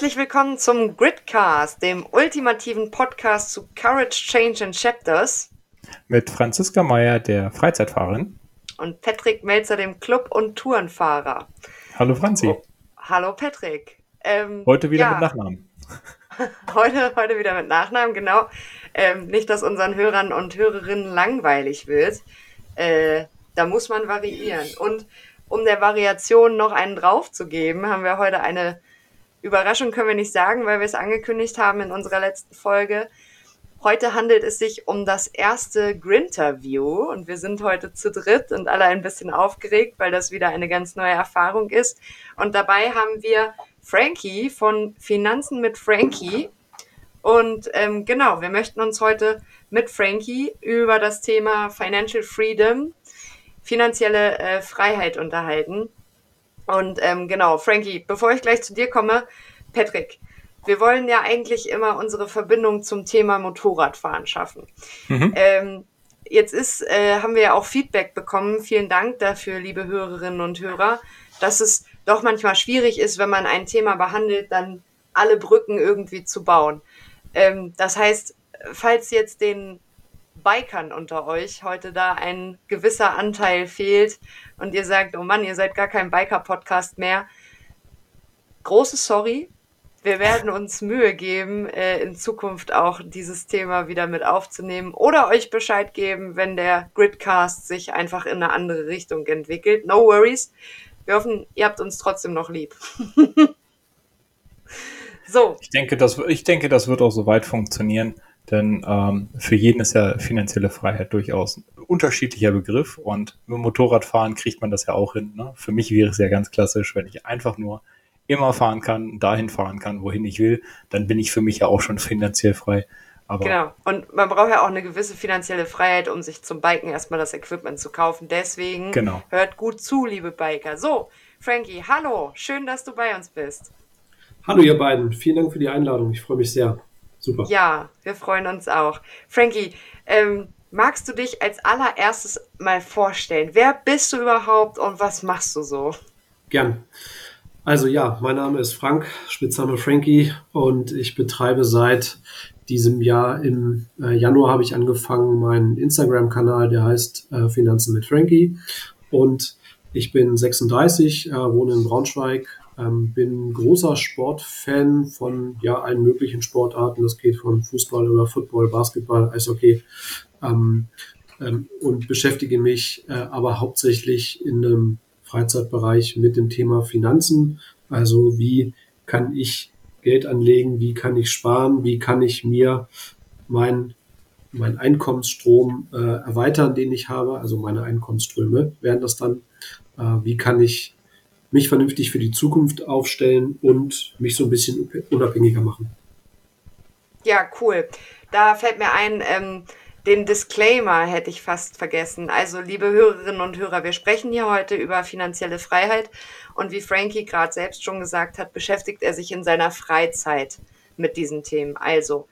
Herzlich willkommen zum Gridcast, dem ultimativen Podcast zu Courage, Change and Chapters. Mit Franziska Meyer, der Freizeitfahrerin. Und Patrick Melzer, dem Club- und Tourenfahrer. Hallo Franzi. Oh, hallo Patrick. Ähm, heute wieder ja. mit Nachnamen. heute, heute wieder mit Nachnamen, genau. Ähm, nicht, dass unseren Hörern und Hörerinnen langweilig wird. Äh, da muss man variieren. Und um der Variation noch einen draufzugeben, haben wir heute eine Überraschung können wir nicht sagen, weil wir es angekündigt haben in unserer letzten Folge. Heute handelt es sich um das erste Grinterview und wir sind heute zu dritt und alle ein bisschen aufgeregt, weil das wieder eine ganz neue Erfahrung ist. Und dabei haben wir Frankie von Finanzen mit Frankie. Und ähm, genau, wir möchten uns heute mit Frankie über das Thema Financial Freedom, finanzielle äh, Freiheit unterhalten. Und ähm, genau, Frankie, bevor ich gleich zu dir komme, Patrick, wir wollen ja eigentlich immer unsere Verbindung zum Thema Motorradfahren schaffen. Mhm. Ähm, jetzt ist, äh, haben wir ja auch Feedback bekommen. Vielen Dank dafür, liebe Hörerinnen und Hörer, dass es doch manchmal schwierig ist, wenn man ein Thema behandelt, dann alle Brücken irgendwie zu bauen. Ähm, das heißt, falls jetzt den Bikern unter euch heute da ein gewisser Anteil fehlt und ihr sagt, oh Mann, ihr seid gar kein Biker-Podcast mehr, große Sorry. Wir werden uns Mühe geben, äh, in Zukunft auch dieses Thema wieder mit aufzunehmen oder euch Bescheid geben, wenn der Gridcast sich einfach in eine andere Richtung entwickelt. No worries. Wir hoffen, ihr habt uns trotzdem noch lieb. so. Ich denke, das, ich denke, das wird auch soweit funktionieren. Denn ähm, für jeden ist ja finanzielle Freiheit durchaus ein unterschiedlicher Begriff und mit Motorradfahren kriegt man das ja auch hin. Ne? Für mich wäre es ja ganz klassisch, wenn ich einfach nur immer fahren kann, dahin fahren kann, wohin ich will, dann bin ich für mich ja auch schon finanziell frei. Aber genau. Und man braucht ja auch eine gewisse finanzielle Freiheit, um sich zum Biken erstmal das Equipment zu kaufen. Deswegen genau. hört gut zu, liebe Biker. So, Frankie, hallo. Schön, dass du bei uns bist. Hallo, ihr beiden. Vielen Dank für die Einladung. Ich freue mich sehr. Super. Ja, wir freuen uns auch. Frankie, ähm, magst du dich als allererstes mal vorstellen? Wer bist du überhaupt und was machst du so? Gern. Also ja, mein Name ist Frank, Spitzname Frankie und ich betreibe seit diesem Jahr im äh, Januar habe ich angefangen meinen Instagram-Kanal, der heißt äh, Finanzen mit Frankie und ich bin 36, äh, wohne in Braunschweig, ähm, bin großer Sportfan von ja allen möglichen Sportarten. Das geht von Fußball oder Football, Basketball, Eishockey. Ähm, ähm, und beschäftige mich äh, aber hauptsächlich in einem Freizeitbereich mit dem Thema Finanzen. Also wie kann ich Geld anlegen, wie kann ich sparen, wie kann ich mir mein, mein Einkommensstrom äh, erweitern, den ich habe, also meine Einkommensströme wären das dann. Äh, wie kann ich mich vernünftig für die Zukunft aufstellen und mich so ein bisschen unabhängiger machen. Ja, cool. Da fällt mir ein, ähm, den Disclaimer hätte ich fast vergessen. Also, liebe Hörerinnen und Hörer, wir sprechen hier heute über finanzielle Freiheit und wie Frankie gerade selbst schon gesagt hat, beschäftigt er sich in seiner Freizeit mit diesen Themen. Also,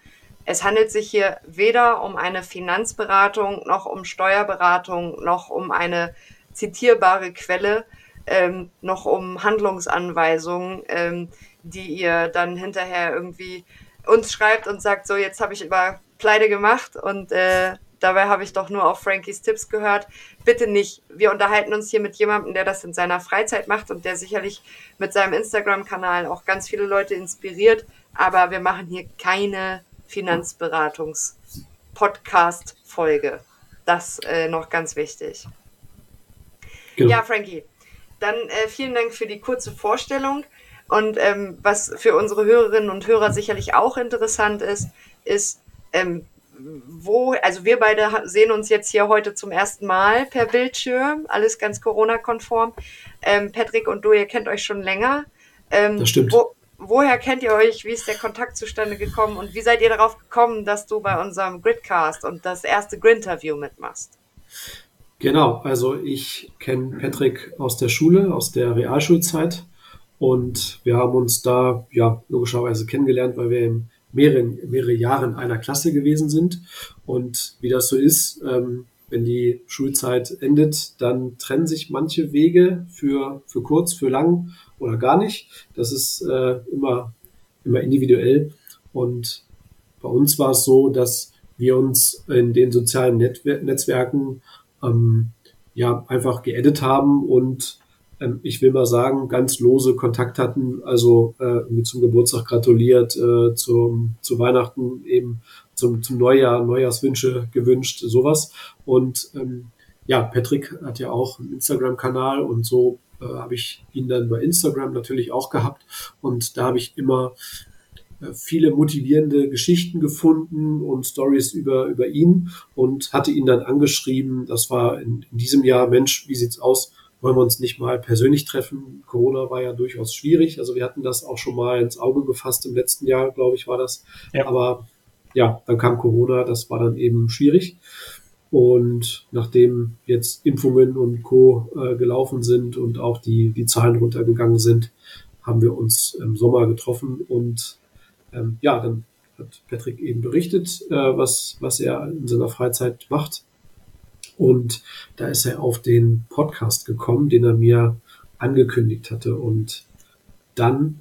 es handelt sich hier weder um eine Finanzberatung noch um Steuerberatung noch um eine zitierbare Quelle, ähm, noch um Handlungsanweisungen, ähm, die ihr dann hinterher irgendwie uns schreibt und sagt, so jetzt habe ich über Pleite gemacht und äh, dabei habe ich doch nur auf Frankies Tipps gehört. Bitte nicht. Wir unterhalten uns hier mit jemandem, der das in seiner Freizeit macht und der sicherlich mit seinem Instagram-Kanal auch ganz viele Leute inspiriert. Aber wir machen hier keine Finanzberatungs-Podcast-Folge. Das äh, noch ganz wichtig. Genau. Ja, Frankie, dann äh, vielen Dank für die kurze Vorstellung. Und ähm, was für unsere Hörerinnen und Hörer sicherlich auch interessant ist, ist, ähm, wo, also wir beide sehen uns jetzt hier heute zum ersten Mal per Bildschirm, alles ganz Corona-konform. Ähm, Patrick und du, ihr kennt euch schon länger. Ähm, das stimmt. Wo, woher kennt ihr euch? Wie ist der Kontakt zustande gekommen? Und wie seid ihr darauf gekommen, dass du bei unserem Gridcast und das erste Grinterview mitmachst? Genau, also ich kenne Patrick aus der Schule, aus der Realschulzeit und wir haben uns da ja logischerweise kennengelernt, weil wir in mehrere Jahre in einer Klasse gewesen sind und wie das so ist, ähm, wenn die Schulzeit endet, dann trennen sich manche Wege für, für kurz, für lang oder gar nicht. Das ist äh, immer immer individuell. Und bei uns war es so, dass wir uns in den sozialen Netwer Netzwerken ähm, ja einfach geedit haben und ähm, ich will mal sagen, ganz lose Kontakt hatten, also äh, zum Geburtstag gratuliert, äh, zum, zu Weihnachten eben zum, zum Neujahr, Neujahrswünsche gewünscht, sowas. Und ähm, ja, Patrick hat ja auch einen Instagram-Kanal und so äh, habe ich ihn dann bei Instagram natürlich auch gehabt. Und da habe ich immer viele motivierende Geschichten gefunden und Stories über, über ihn und hatte ihn dann angeschrieben. Das war in, in diesem Jahr, Mensch, wie sieht's aus? wollen wir uns nicht mal persönlich treffen. Corona war ja durchaus schwierig. Also wir hatten das auch schon mal ins Auge gefasst im letzten Jahr, glaube ich, war das. Ja. Aber ja, dann kam Corona, das war dann eben schwierig. Und nachdem jetzt Impfungen und Co. Äh, gelaufen sind und auch die, die Zahlen runtergegangen sind, haben wir uns im Sommer getroffen und ähm, ja, dann hat Patrick eben berichtet, äh, was, was er in seiner Freizeit macht. Und da ist er auf den Podcast gekommen, den er mir angekündigt hatte. Und dann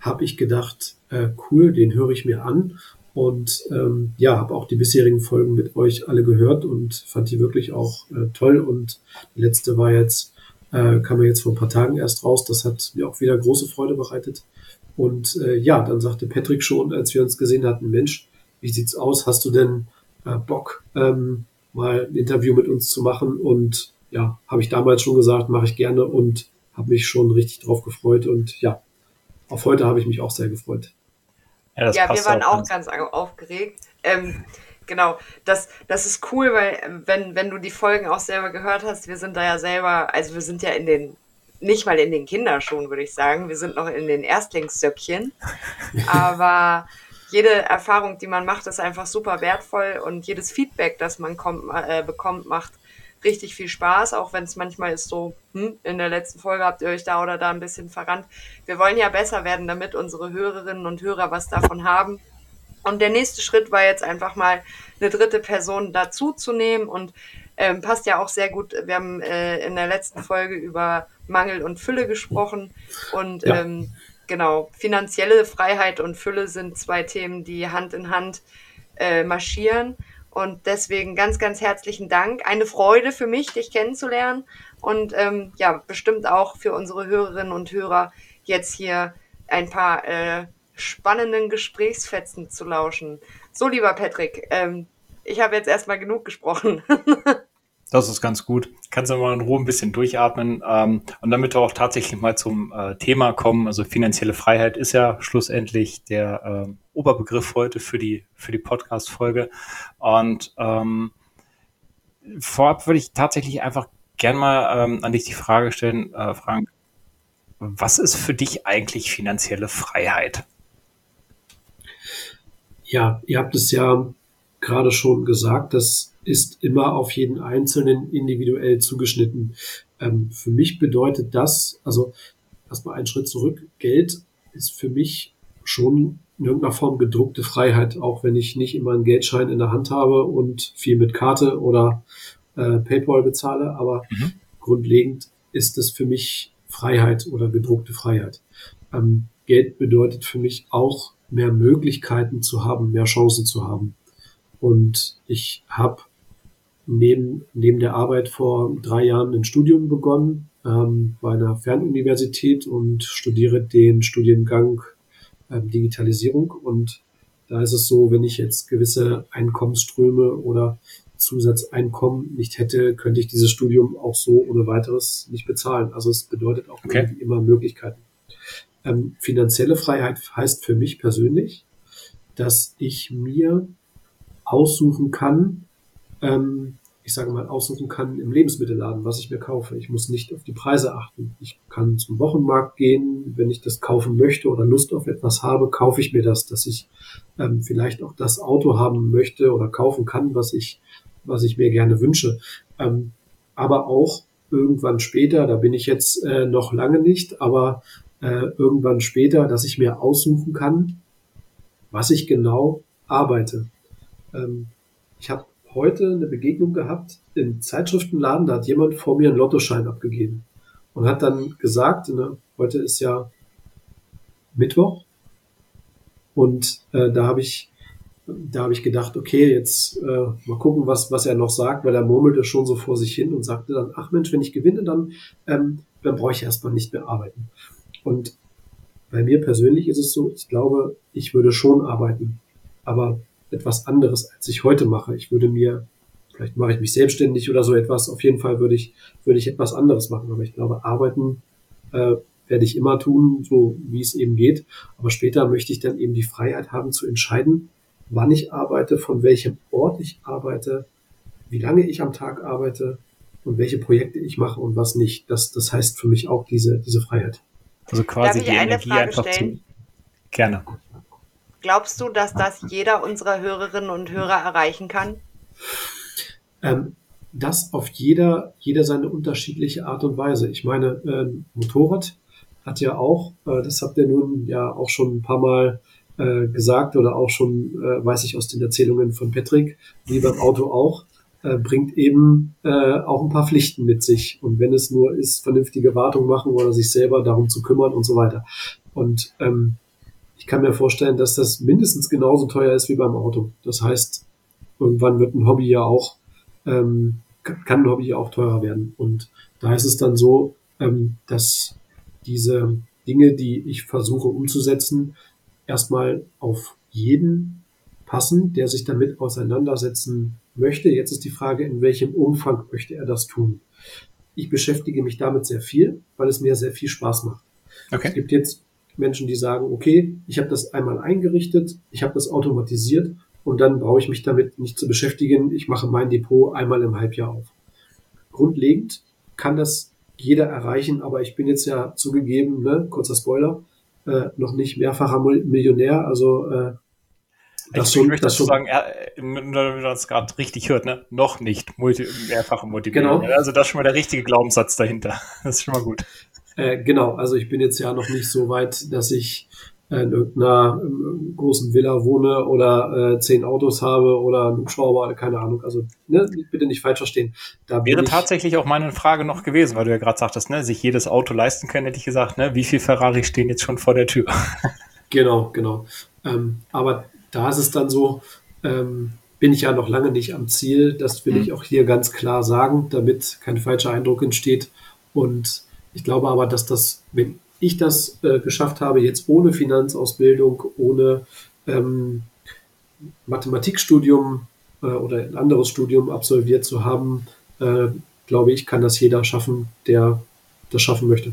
habe ich gedacht, äh, cool, den höre ich mir an. Und ähm, ja, habe auch die bisherigen Folgen mit euch alle gehört und fand die wirklich auch äh, toll. Und die letzte war jetzt, äh, kam mir jetzt vor ein paar Tagen erst raus. Das hat mir auch wieder große Freude bereitet. Und äh, ja, dann sagte Patrick schon, als wir uns gesehen hatten, Mensch, wie sieht's aus? Hast du denn äh, Bock, ähm, mal ein Interview mit uns zu machen. Und ja, habe ich damals schon gesagt, mache ich gerne und habe mich schon richtig drauf gefreut. Und ja, auf heute habe ich mich auch sehr gefreut. Ja, ja wir waren auch ganz aufgeregt. Ähm, genau, das, das ist cool, weil ähm, wenn, wenn du die Folgen auch selber gehört hast, wir sind da ja selber, also wir sind ja in den, nicht mal in den Kinderschuhen, würde ich sagen, wir sind noch in den Erstlingssöckchen, aber jede Erfahrung, die man macht, ist einfach super wertvoll. Und jedes Feedback, das man kommt, äh, bekommt, macht richtig viel Spaß, auch wenn es manchmal ist so, hm, in der letzten Folge habt ihr euch da oder da ein bisschen verrannt. Wir wollen ja besser werden, damit unsere Hörerinnen und Hörer was davon haben. Und der nächste Schritt war jetzt einfach mal eine dritte Person dazu zu nehmen und ähm, passt ja auch sehr gut. Wir haben äh, in der letzten Folge über Mangel und Fülle gesprochen und ja. ähm, genau, finanzielle Freiheit und Fülle sind zwei Themen, die Hand in Hand äh, marschieren. Und deswegen ganz, ganz herzlichen Dank. Eine Freude für mich, dich kennenzulernen. Und ähm, ja, bestimmt auch für unsere Hörerinnen und Hörer jetzt hier ein paar äh, spannenden Gesprächsfetzen zu lauschen. So, lieber Patrick, ähm, ich habe jetzt erstmal genug gesprochen. Das ist ganz gut. Kannst du mal in Ruhe ein bisschen durchatmen. Ähm, und damit wir auch tatsächlich mal zum äh, Thema kommen. Also finanzielle Freiheit ist ja schlussendlich der äh, Oberbegriff heute für die, für die Podcast-Folge. Und ähm, vorab würde ich tatsächlich einfach gern mal ähm, an dich die Frage stellen, äh, Frank. Was ist für dich eigentlich finanzielle Freiheit? Ja, ihr habt es ja gerade schon gesagt, das ist immer auf jeden Einzelnen individuell zugeschnitten. Ähm, für mich bedeutet das, also erstmal einen Schritt zurück, Geld ist für mich schon in irgendeiner Form gedruckte Freiheit, auch wenn ich nicht immer einen Geldschein in der Hand habe und viel mit Karte oder äh, PayPal bezahle, aber mhm. grundlegend ist es für mich Freiheit oder gedruckte Freiheit. Ähm, Geld bedeutet für mich auch mehr Möglichkeiten zu haben, mehr Chancen zu haben. Und ich habe neben, neben der Arbeit vor drei Jahren ein Studium begonnen ähm, bei einer Fernuniversität und studiere den Studiengang ähm, Digitalisierung. Und da ist es so, wenn ich jetzt gewisse Einkommensströme oder Zusatzeinkommen nicht hätte, könnte ich dieses Studium auch so ohne weiteres nicht bezahlen. Also es bedeutet auch okay. immer Möglichkeiten. Ähm, finanzielle Freiheit heißt für mich persönlich, dass ich mir aussuchen kann, ähm, ich sage mal, aussuchen kann im Lebensmittelladen, was ich mir kaufe. Ich muss nicht auf die Preise achten. Ich kann zum Wochenmarkt gehen, wenn ich das kaufen möchte oder Lust auf etwas habe, kaufe ich mir das, dass ich ähm, vielleicht auch das Auto haben möchte oder kaufen kann, was ich, was ich mir gerne wünsche. Ähm, aber auch irgendwann später, da bin ich jetzt äh, noch lange nicht, aber äh, irgendwann später, dass ich mir aussuchen kann, was ich genau arbeite. Ähm, ich habe heute eine Begegnung gehabt im Zeitschriftenladen, da hat jemand vor mir einen Lottoschein abgegeben und hat dann gesagt, ne, heute ist ja Mittwoch Und äh, da habe ich, da habe ich gedacht, okay, jetzt äh, mal gucken, was, was er noch sagt, weil er murmelte schon so vor sich hin und sagte dann, ach Mensch, wenn ich gewinne, dann, ähm, dann brauche ich erstmal nicht mehr arbeiten. Und bei mir persönlich ist es so, ich glaube, ich würde schon arbeiten, aber etwas anderes, als ich heute mache. Ich würde mir, vielleicht mache ich mich selbstständig oder so etwas, auf jeden Fall würde ich, würde ich etwas anderes machen, aber ich glaube, arbeiten äh, werde ich immer tun, so wie es eben geht. Aber später möchte ich dann eben die Freiheit haben zu entscheiden, wann ich arbeite, von welchem Ort ich arbeite, wie lange ich am Tag arbeite und welche Projekte ich mache und was nicht. Das, das heißt für mich auch diese, diese Freiheit. Also quasi die Energie einfach stellen? zu. Gerne. Glaubst du, dass das jeder unserer Hörerinnen und Hörer erreichen kann? Ähm, das auf jeder, jeder seine unterschiedliche Art und Weise. Ich meine, äh, Motorrad hat ja auch, äh, das habt ihr nun ja auch schon ein paar Mal äh, gesagt oder auch schon, äh, weiß ich aus den Erzählungen von Patrick, wie beim Auto auch, äh, bringt eben äh, auch ein paar Pflichten mit sich. Und wenn es nur ist, vernünftige Wartung machen oder sich selber darum zu kümmern und so weiter. Und ähm, ich kann mir vorstellen, dass das mindestens genauso teuer ist wie beim Auto. Das heißt, irgendwann wird ein Hobby ja auch, ähm, kann ein Hobby ja auch teurer werden. Und da ist es dann so, ähm, dass diese Dinge, die ich versuche umzusetzen, erstmal auf jeden passen, der sich damit auseinandersetzen möchte. Jetzt ist die Frage, in welchem Umfang möchte er das tun? Ich beschäftige mich damit sehr viel, weil es mir sehr viel Spaß macht. Okay. Es gibt jetzt Menschen, die sagen, okay, ich habe das einmal eingerichtet, ich habe das automatisiert und dann brauche ich mich damit nicht zu beschäftigen. Ich mache mein Depot einmal im Halbjahr auf. Grundlegend kann das jeder erreichen, aber ich bin jetzt ja zugegeben, ne, kurzer Spoiler, äh, noch nicht mehrfacher Millionär, also äh, das ich, schon, möchte dazu sagen, wenn man das gerade richtig hört, ne? noch nicht multi mehrfache Multimillionär. Genau. Also das ist schon mal der richtige Glaubenssatz dahinter. Das ist schon mal gut. Äh, genau, also ich bin jetzt ja noch nicht so weit, dass ich in irgendeiner ähm, großen Villa wohne oder äh, zehn Autos habe oder einen Hubschrauber, keine Ahnung. Also ne, bitte nicht falsch verstehen. Da Wäre tatsächlich auch meine Frage noch gewesen, weil du ja gerade sagtest, ne, sich jedes Auto leisten können, hätte ich gesagt, ne, wie viel Ferrari stehen jetzt schon vor der Tür? genau, genau. Ähm, aber da ist es dann so, ähm, bin ich ja noch lange nicht am Ziel. Das will mhm. ich auch hier ganz klar sagen, damit kein falscher Eindruck entsteht. Und ich glaube aber, dass das, wenn ich das äh, geschafft habe, jetzt ohne Finanzausbildung, ohne ähm, Mathematikstudium äh, oder ein anderes Studium absolviert zu haben, äh, glaube ich, kann das jeder schaffen, der das schaffen möchte.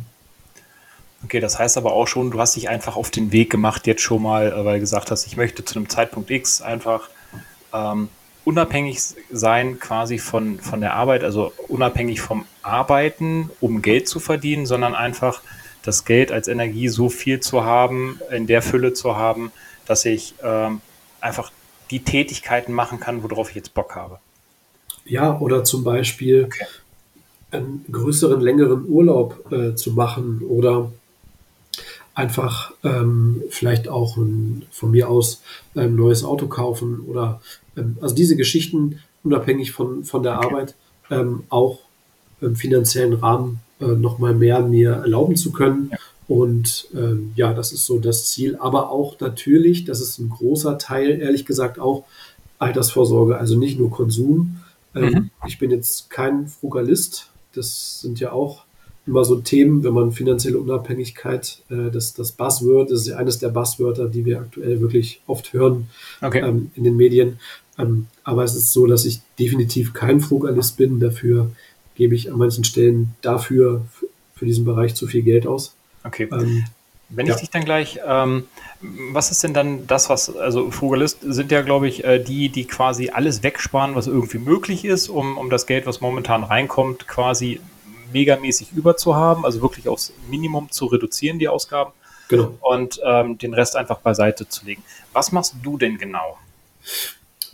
Okay, das heißt aber auch schon, du hast dich einfach auf den Weg gemacht, jetzt schon mal, äh, weil du gesagt hast, ich möchte zu einem Zeitpunkt X einfach ähm, unabhängig sein quasi von, von der Arbeit, also unabhängig vom Arbeiten, um Geld zu verdienen, sondern einfach das Geld als Energie so viel zu haben, in der Fülle zu haben, dass ich ähm, einfach die Tätigkeiten machen kann, worauf ich jetzt Bock habe. Ja, oder zum Beispiel okay. einen größeren, längeren Urlaub äh, zu machen oder einfach ähm, vielleicht auch ein, von mir aus ein neues Auto kaufen oder ähm, also diese Geschichten unabhängig von, von der. Arbeit ähm, auch im finanziellen Rahmen äh, nochmal mehr mir erlauben zu können. Ja. Und ähm, ja, das ist so das Ziel. Aber auch natürlich, das ist ein großer Teil, ehrlich gesagt, auch Altersvorsorge, also nicht nur Konsum. Ähm, mhm. Ich bin jetzt kein Frugalist. Das sind ja auch immer so Themen, wenn man finanzielle Unabhängigkeit, äh, das, das Buzzword, das ist ja eines der Buzzwörter, die wir aktuell wirklich oft hören okay. ähm, in den Medien. Ähm, aber es ist so, dass ich definitiv kein Frugalist bin. Dafür gebe ich an manchen Stellen dafür, für diesen Bereich zu viel Geld aus. Okay. Ähm, wenn ja. ich dich dann gleich, ähm, was ist denn dann das, was, also Frugalist sind ja, glaube ich, äh, die, die quasi alles wegsparen, was irgendwie möglich ist, um, um das Geld, was momentan reinkommt, quasi megamäßig überzuhaben, also wirklich aufs Minimum zu reduzieren, die Ausgaben. Genau. Und ähm, den Rest einfach beiseite zu legen. Was machst du denn genau?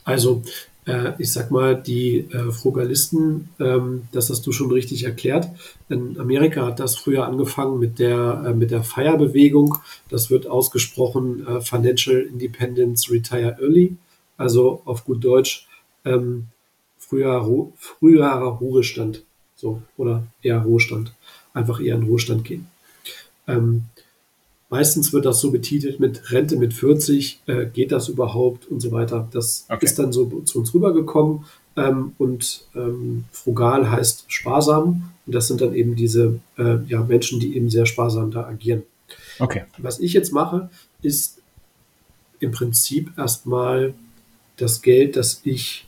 Also äh, ich sag mal, die äh, Frugalisten, ähm, das hast du schon richtig erklärt. In Amerika hat das früher angefangen mit der, äh, mit der FIRE-Bewegung. Das wird ausgesprochen äh, Financial Independence Retire Early, also auf gut Deutsch ähm, früher, früherer Ruhestand, so oder eher Ruhestand, einfach eher in Ruhestand gehen. Ähm, meistens wird das so betitelt mit Rente mit 40, äh, geht das überhaupt und so weiter. Das okay. ist dann so zu uns rübergekommen ähm, und ähm, frugal heißt sparsam und das sind dann eben diese äh, ja, Menschen, die eben sehr sparsam da agieren. Okay. Was ich jetzt mache, ist im Prinzip erstmal das Geld, das ich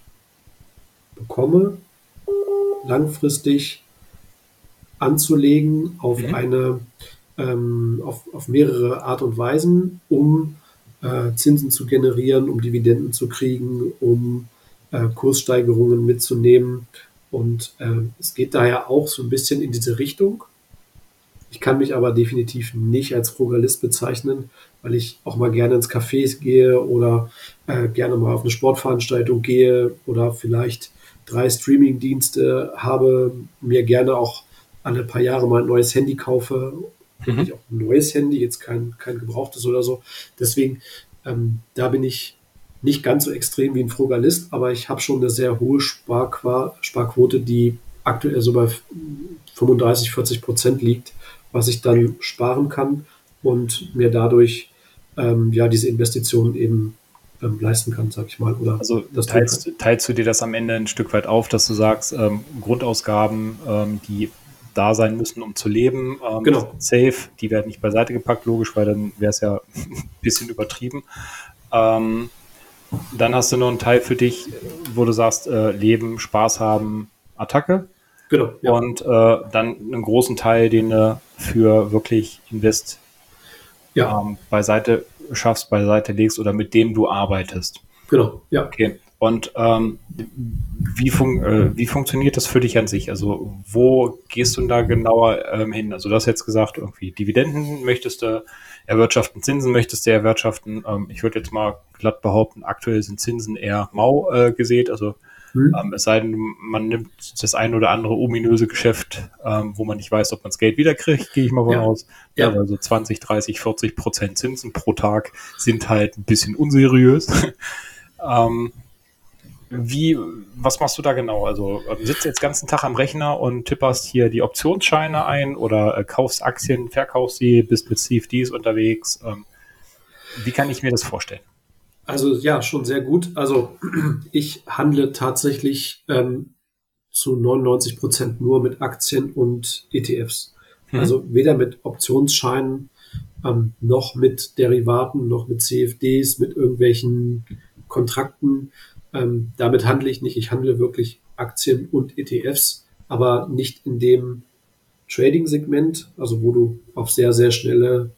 bekomme, langfristig anzulegen auf mhm. eine ähm, auf, auf mehrere Art und Weisen, um äh, Zinsen zu generieren, um Dividenden zu kriegen, um äh, Kurssteigerungen mitzunehmen. Und äh, es geht daher auch so ein bisschen in diese Richtung. Ich kann mich aber definitiv nicht als Frugalist bezeichnen, weil ich auch mal gerne ins Café gehe oder äh, gerne mal auf eine Sportveranstaltung gehe oder vielleicht drei Streaming-Dienste habe, mir gerne auch alle paar Jahre mal ein neues Handy kaufe. Mhm. auch ein neues Handy, jetzt kein, kein gebrauchtes oder so. Deswegen, ähm, da bin ich nicht ganz so extrem wie ein Frugalist, aber ich habe schon eine sehr hohe Sparqua Sparquote, die aktuell so bei 35, 40 Prozent liegt, was ich dann sparen kann und mir dadurch ähm, ja diese Investitionen eben ähm, leisten kann, sag ich mal. Oder also teilst, teilst, du dir das am Ende ein Stück weit auf, dass du sagst, ähm, Grundausgaben, ähm, die da sein müssen, um zu leben, ähm, genau. safe, die werden nicht beiseite gepackt, logisch, weil dann wäre es ja ein bisschen übertrieben. Ähm, dann hast du noch einen Teil für dich, wo du sagst, äh, Leben, Spaß haben, Attacke. Genau. Ja. Und äh, dann einen großen Teil, den du für wirklich Invest ja. ähm, beiseite schaffst, beiseite legst oder mit dem du arbeitest. Genau, ja. Okay. Und ähm, wie, fun äh, wie funktioniert das für dich an sich? Also wo gehst du da genauer ähm, hin? Also du hast jetzt gesagt, irgendwie Dividenden möchtest du erwirtschaften, Zinsen möchtest du erwirtschaften. Ähm, ich würde jetzt mal glatt behaupten, aktuell sind Zinsen eher mau äh, gesät. Also hm. Ähm, es sei denn, man nimmt das ein oder andere ominöse Geschäft, ähm, wo man nicht weiß, ob man das Geld wiederkriegt, gehe ich mal von ja. aus. Ja. Also 20, 30, 40 Prozent Zinsen pro Tag sind halt ein bisschen unseriös. Ähm, wie, was machst du da genau? Also ähm, sitzt jetzt den ganzen Tag am Rechner und tipperst hier die Optionsscheine ein oder äh, kaufst Aktien, verkaufst sie, bist mit CFDs unterwegs. Ähm, wie kann ich mir das vorstellen? Also ja, schon sehr gut. Also ich handle tatsächlich ähm, zu 99 Prozent nur mit Aktien und ETFs. Hm. Also weder mit Optionsscheinen ähm, noch mit Derivaten, noch mit CFDs, mit irgendwelchen Kontrakten. Ähm, damit handle ich nicht. Ich handle wirklich Aktien und ETFs, aber nicht in dem Trading-Segment, also wo du auf sehr, sehr schnelle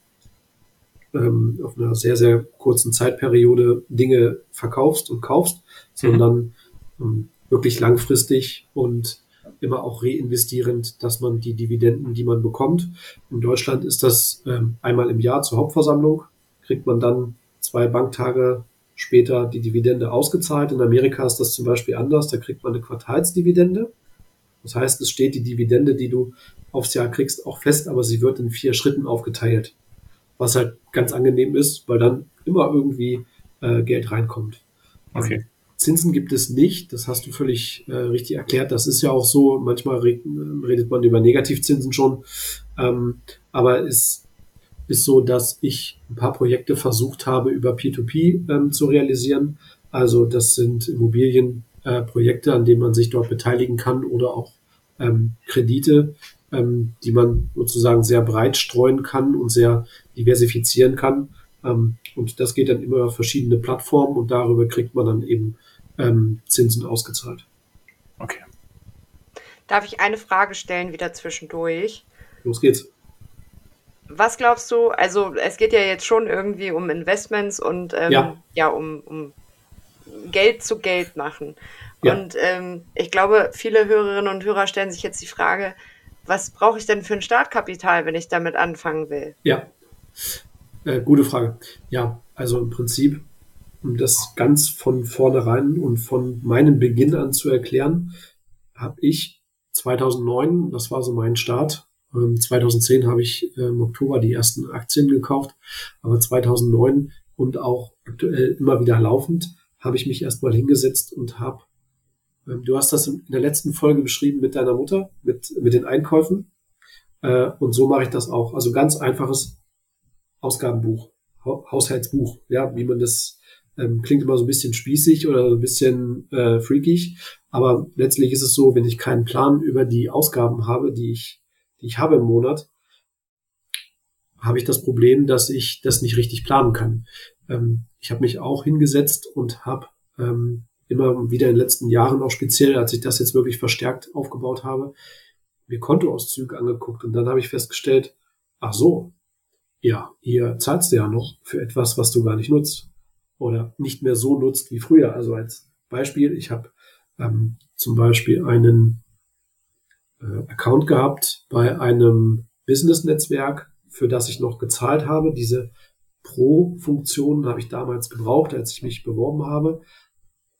ähm, auf einer sehr, sehr kurzen Zeitperiode Dinge verkaufst und kaufst, sondern ähm, wirklich langfristig und immer auch reinvestierend, dass man die Dividenden, die man bekommt. In Deutschland ist das ähm, einmal im Jahr zur Hauptversammlung, kriegt man dann zwei Banktage später die Dividende ausgezahlt. In Amerika ist das zum Beispiel anders, da kriegt man eine Quartalsdividende. Das heißt, es steht die Dividende, die du aufs Jahr kriegst, auch fest, aber sie wird in vier Schritten aufgeteilt was halt ganz angenehm ist, weil dann immer irgendwie äh, Geld reinkommt. Okay. Zinsen gibt es nicht, das hast du völlig äh, richtig erklärt. Das ist ja auch so, manchmal re redet man über Negativzinsen schon, ähm, aber es ist so, dass ich ein paar Projekte versucht habe, über P2P ähm, zu realisieren. Also das sind Immobilienprojekte, äh, an denen man sich dort beteiligen kann oder auch ähm, Kredite, ähm, die man sozusagen sehr breit streuen kann und sehr diversifizieren kann. Ähm, und das geht dann immer auf verschiedene Plattformen und darüber kriegt man dann eben ähm, Zinsen ausgezahlt. Okay. Darf ich eine Frage stellen, wieder zwischendurch? Los geht's. Was glaubst du, also es geht ja jetzt schon irgendwie um Investments und ähm, ja. ja, um, um Geld zu Geld machen. Ja. Und ähm, ich glaube, viele Hörerinnen und Hörer stellen sich jetzt die Frage, was brauche ich denn für ein Startkapital, wenn ich damit anfangen will? Ja, äh, gute Frage. Ja, also im Prinzip, um das ganz von vornherein und von meinem Beginn an zu erklären, habe ich 2009, das war so mein Start, 2010 ähm, habe ich äh, im Oktober die ersten Aktien gekauft, aber 2009 und auch aktuell immer wieder laufend habe ich mich erstmal hingesetzt und habe, ähm, du hast das in der letzten Folge beschrieben mit deiner Mutter, mit, mit den Einkäufen. Äh, und so mache ich das auch. Also ganz einfaches Ausgabenbuch, Haushaltsbuch, ja, wie man das ähm, klingt immer so ein bisschen spießig oder so ein bisschen äh, freakig, aber letztlich ist es so, wenn ich keinen Plan über die Ausgaben habe, die ich, die ich habe im Monat, habe ich das Problem, dass ich das nicht richtig planen kann. Ähm, ich habe mich auch hingesetzt und habe ähm, immer wieder in den letzten Jahren, auch speziell, als ich das jetzt wirklich verstärkt aufgebaut habe, mir Kontoauszüge angeguckt und dann habe ich festgestellt, ach so, ja, hier zahlst du ja noch für etwas, was du gar nicht nutzt oder nicht mehr so nutzt wie früher. Also als Beispiel, ich habe ähm, zum Beispiel einen äh, Account gehabt bei einem Business-Netzwerk, für das ich noch gezahlt habe. Diese Pro-Funktionen habe ich damals gebraucht, als ich mich beworben habe.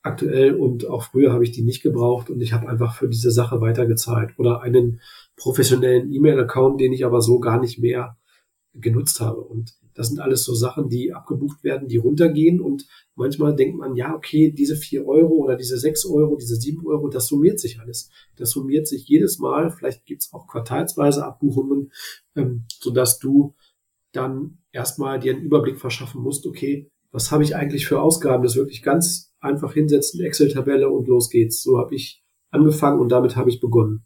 Aktuell und auch früher habe ich die nicht gebraucht und ich habe einfach für diese Sache weitergezahlt. Oder einen professionellen E-Mail-Account, den ich aber so gar nicht mehr genutzt habe. Und das sind alles so Sachen, die abgebucht werden, die runtergehen und manchmal denkt man, ja, okay, diese vier Euro oder diese sechs Euro, diese sieben Euro, das summiert sich alles. Das summiert sich jedes Mal. Vielleicht gibt's auch quartalsweise Abbuchungen, ähm, sodass du dann erstmal dir einen Überblick verschaffen musst, okay, was habe ich eigentlich für Ausgaben? Das wirklich ganz einfach hinsetzen, Excel-Tabelle und los geht's. So habe ich angefangen und damit habe ich begonnen.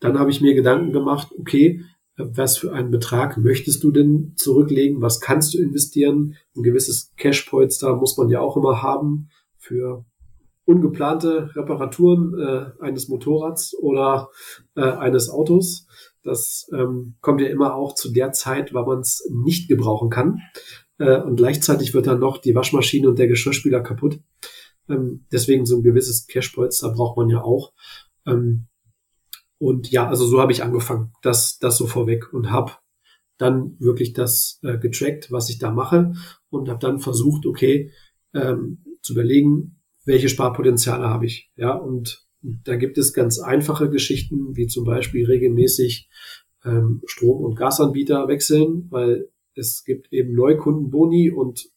Dann habe ich mir Gedanken gemacht, okay, was für einen Betrag möchtest du denn zurücklegen? Was kannst du investieren? Ein gewisses Cashpolster muss man ja auch immer haben für ungeplante Reparaturen äh, eines Motorrads oder äh, eines Autos. Das ähm, kommt ja immer auch zu der Zeit, weil man es nicht gebrauchen kann. Äh, und gleichzeitig wird dann noch die Waschmaschine und der Geschirrspüler kaputt. Ähm, deswegen so ein gewisses Cashpolster braucht man ja auch. Ähm, und ja, also so habe ich angefangen, das, das so vorweg und habe dann wirklich das äh, getrackt, was ich da mache und habe dann versucht, okay, ähm, zu überlegen, welche Sparpotenziale habe ich. Ja, und da gibt es ganz einfache Geschichten, wie zum Beispiel regelmäßig ähm, Strom- und Gasanbieter wechseln, weil es gibt eben Neukundenboni und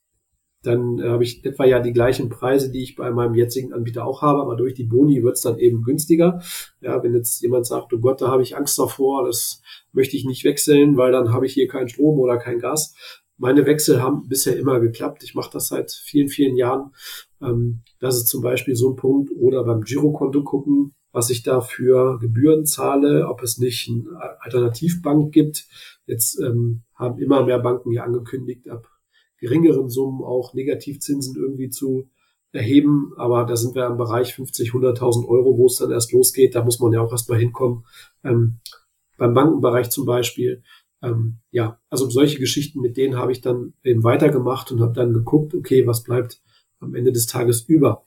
dann äh, habe ich etwa ja die gleichen Preise, die ich bei meinem jetzigen Anbieter auch habe, aber durch die Boni wird es dann eben günstiger. Ja, wenn jetzt jemand sagt, oh Gott, da habe ich Angst davor, das möchte ich nicht wechseln, weil dann habe ich hier keinen Strom oder kein Gas. Meine Wechsel haben bisher immer geklappt. Ich mache das seit vielen, vielen Jahren. Ähm, das ist zum Beispiel so ein Punkt. Oder beim Girokonto gucken, was ich da für Gebühren zahle, ob es nicht eine Alternativbank gibt. Jetzt ähm, haben immer mehr Banken ja angekündigt, ab geringeren Summen auch Negativzinsen irgendwie zu erheben. Aber da sind wir im Bereich 50, 100.000 Euro, wo es dann erst losgeht. Da muss man ja auch erstmal hinkommen. Ähm, beim Bankenbereich zum Beispiel. Ähm, ja, also solche Geschichten, mit denen habe ich dann eben weitergemacht und habe dann geguckt, okay, was bleibt am Ende des Tages über.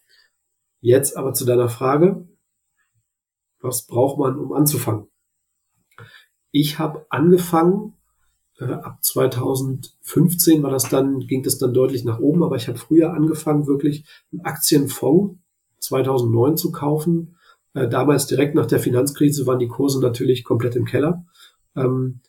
Jetzt aber zu deiner Frage, was braucht man, um anzufangen? Ich habe angefangen äh, ab 2015 war das dann, ging das dann deutlich nach oben, aber ich habe früher angefangen, wirklich einen Aktienfonds 2009 zu kaufen. Äh, damals direkt nach der Finanzkrise waren die Kurse natürlich komplett im Keller. Ähm,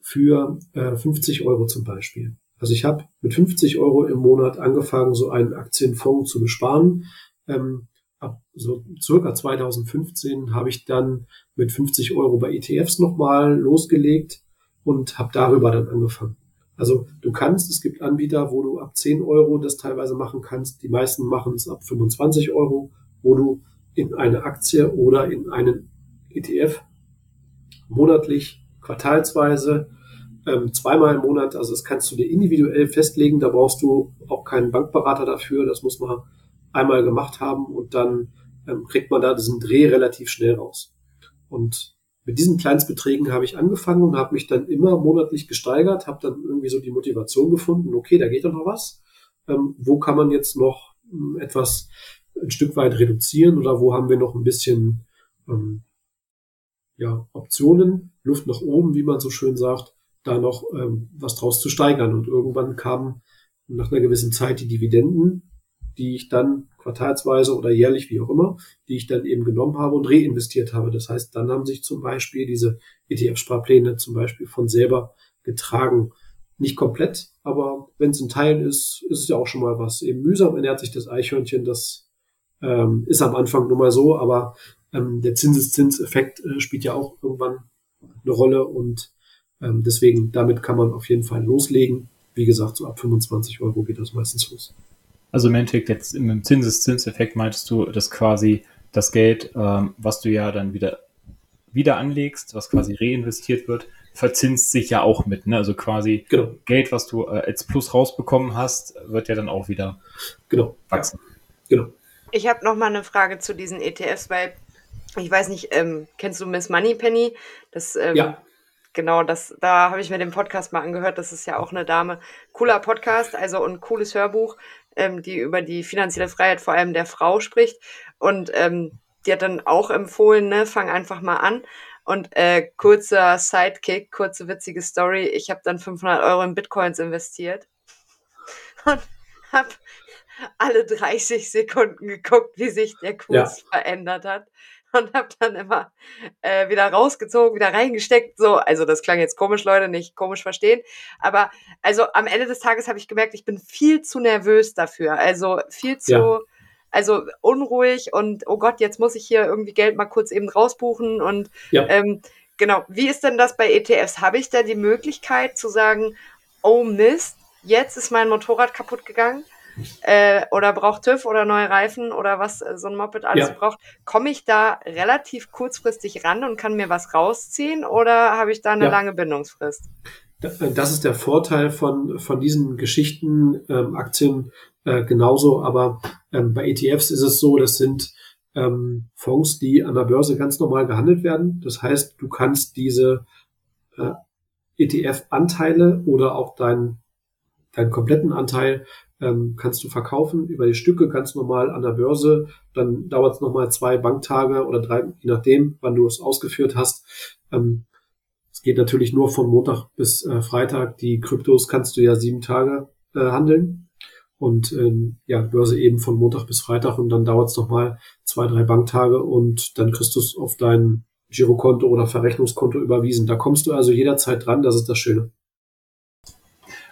für äh, 50 Euro zum Beispiel. Also ich habe mit 50 Euro im Monat angefangen, so einen Aktienfonds zu besparen. Ähm, ab so circa 2015 habe ich dann mit 50 Euro bei ETFs nochmal losgelegt und habe darüber dann angefangen. Also du kannst, es gibt Anbieter, wo du ab 10 Euro das teilweise machen kannst. Die meisten machen es ab 25 Euro, wo du in eine Aktie oder in einen ETF monatlich, quartalsweise, ähm, zweimal im Monat, also das kannst du dir individuell festlegen, da brauchst du auch keinen Bankberater dafür, das muss man einmal gemacht haben und dann ähm, kriegt man da diesen Dreh relativ schnell raus. Und mit diesen Kleinstbeträgen habe ich angefangen und habe mich dann immer monatlich gesteigert, habe dann irgendwie so die Motivation gefunden, okay, da geht doch noch was. Ähm, wo kann man jetzt noch ähm, etwas ein Stück weit reduzieren oder wo haben wir noch ein bisschen ähm, ja, Optionen, Luft nach oben, wie man so schön sagt, da noch ähm, was draus zu steigern. Und irgendwann kamen nach einer gewissen Zeit die Dividenden, die ich dann quartalsweise oder jährlich, wie auch immer, die ich dann eben genommen habe und reinvestiert habe. Das heißt, dann haben sich zum Beispiel diese ETF-Sparpläne zum Beispiel von selber getragen. Nicht komplett, aber wenn es ein Teil ist, ist es ja auch schon mal was. Eben mühsam ernährt sich das Eichhörnchen, das ähm, ist am Anfang nun mal so, aber ähm, der Zinseszinseffekt äh, spielt ja auch irgendwann eine Rolle und Ähm, deswegen, damit kann man auf jeden Fall loslegen. Wie gesagt, so ab 25 Euro geht das meistens los. Also im Endeffekt jetzt im Zinseszinseffekt meintest du, dass quasi das Geld, ähm, was du ja dann wieder wieder anlegst, was quasi reinvestiert wird, verzinst sich ja auch mit. Ne? Also quasi genau. Geld, was du äh, als Plus rausbekommen hast, wird ja dann auch wieder genau. wachsen. Genau. Ich habe noch mal eine Frage zu diesen ETFs, weil ich weiß nicht, ähm, kennst du Miss Moneypenny? Das, ähm, ja. Genau, das, da habe ich mir den Podcast mal angehört. Das ist ja auch eine Dame. Cooler Podcast, also und cooles Hörbuch, ähm, die über die finanzielle Freiheit vor allem der Frau spricht. Und ähm, die hat dann auch empfohlen, ne, fang einfach mal an. Und äh, kurzer Sidekick, kurze witzige Story. Ich habe dann 500 Euro in Bitcoins investiert und habe alle 30 Sekunden geguckt, wie sich der Kurs ja. verändert hat und habe dann immer äh, wieder rausgezogen, wieder reingesteckt. So, also das klang jetzt komisch, Leute, nicht komisch verstehen. Aber also am Ende des Tages habe ich gemerkt, ich bin viel zu nervös dafür. Also viel zu ja also unruhig und oh Gott, jetzt muss ich hier irgendwie Geld mal kurz eben rausbuchen und ja. ähm, genau, wie ist denn das bei ETFs? Habe ich da die Möglichkeit zu sagen, oh Mist, jetzt ist mein Motorrad kaputt gegangen? Äh, oder braucht TÜV oder neue Reifen oder was äh, so ein Moped alles ja. braucht, komme ich da relativ kurzfristig ran und kann mir was rausziehen oder habe ich da eine ja. lange Bindungsfrist? Das ist der Vorteil von, von diesen Geschichten, ähm, Aktien äh, genauso, aber ähm, bei ETFs ist es so, das sind ähm, Fonds, die an der Börse ganz normal gehandelt werden. Das heißt, du kannst diese äh, ETF-Anteile oder auch deinen deinen kompletten Anteil ähm, kannst du verkaufen über die Stücke ganz normal an der Börse. Dann dauert es nochmal zwei Banktage oder drei, je nachdem, wann du es ausgeführt hast. Ähm, es geht natürlich nur von Montag bis äh, Freitag. Die Kryptos kannst du ja sieben Tage äh, handeln und ähm, ja, Börse eben von Montag bis Freitag und dann dauert es nochmal zwei, drei Banktage und dann kriegst du es auf dein Girokonto oder Verrechnungskonto überwiesen. Da kommst du also jederzeit dran, das ist das Schöne.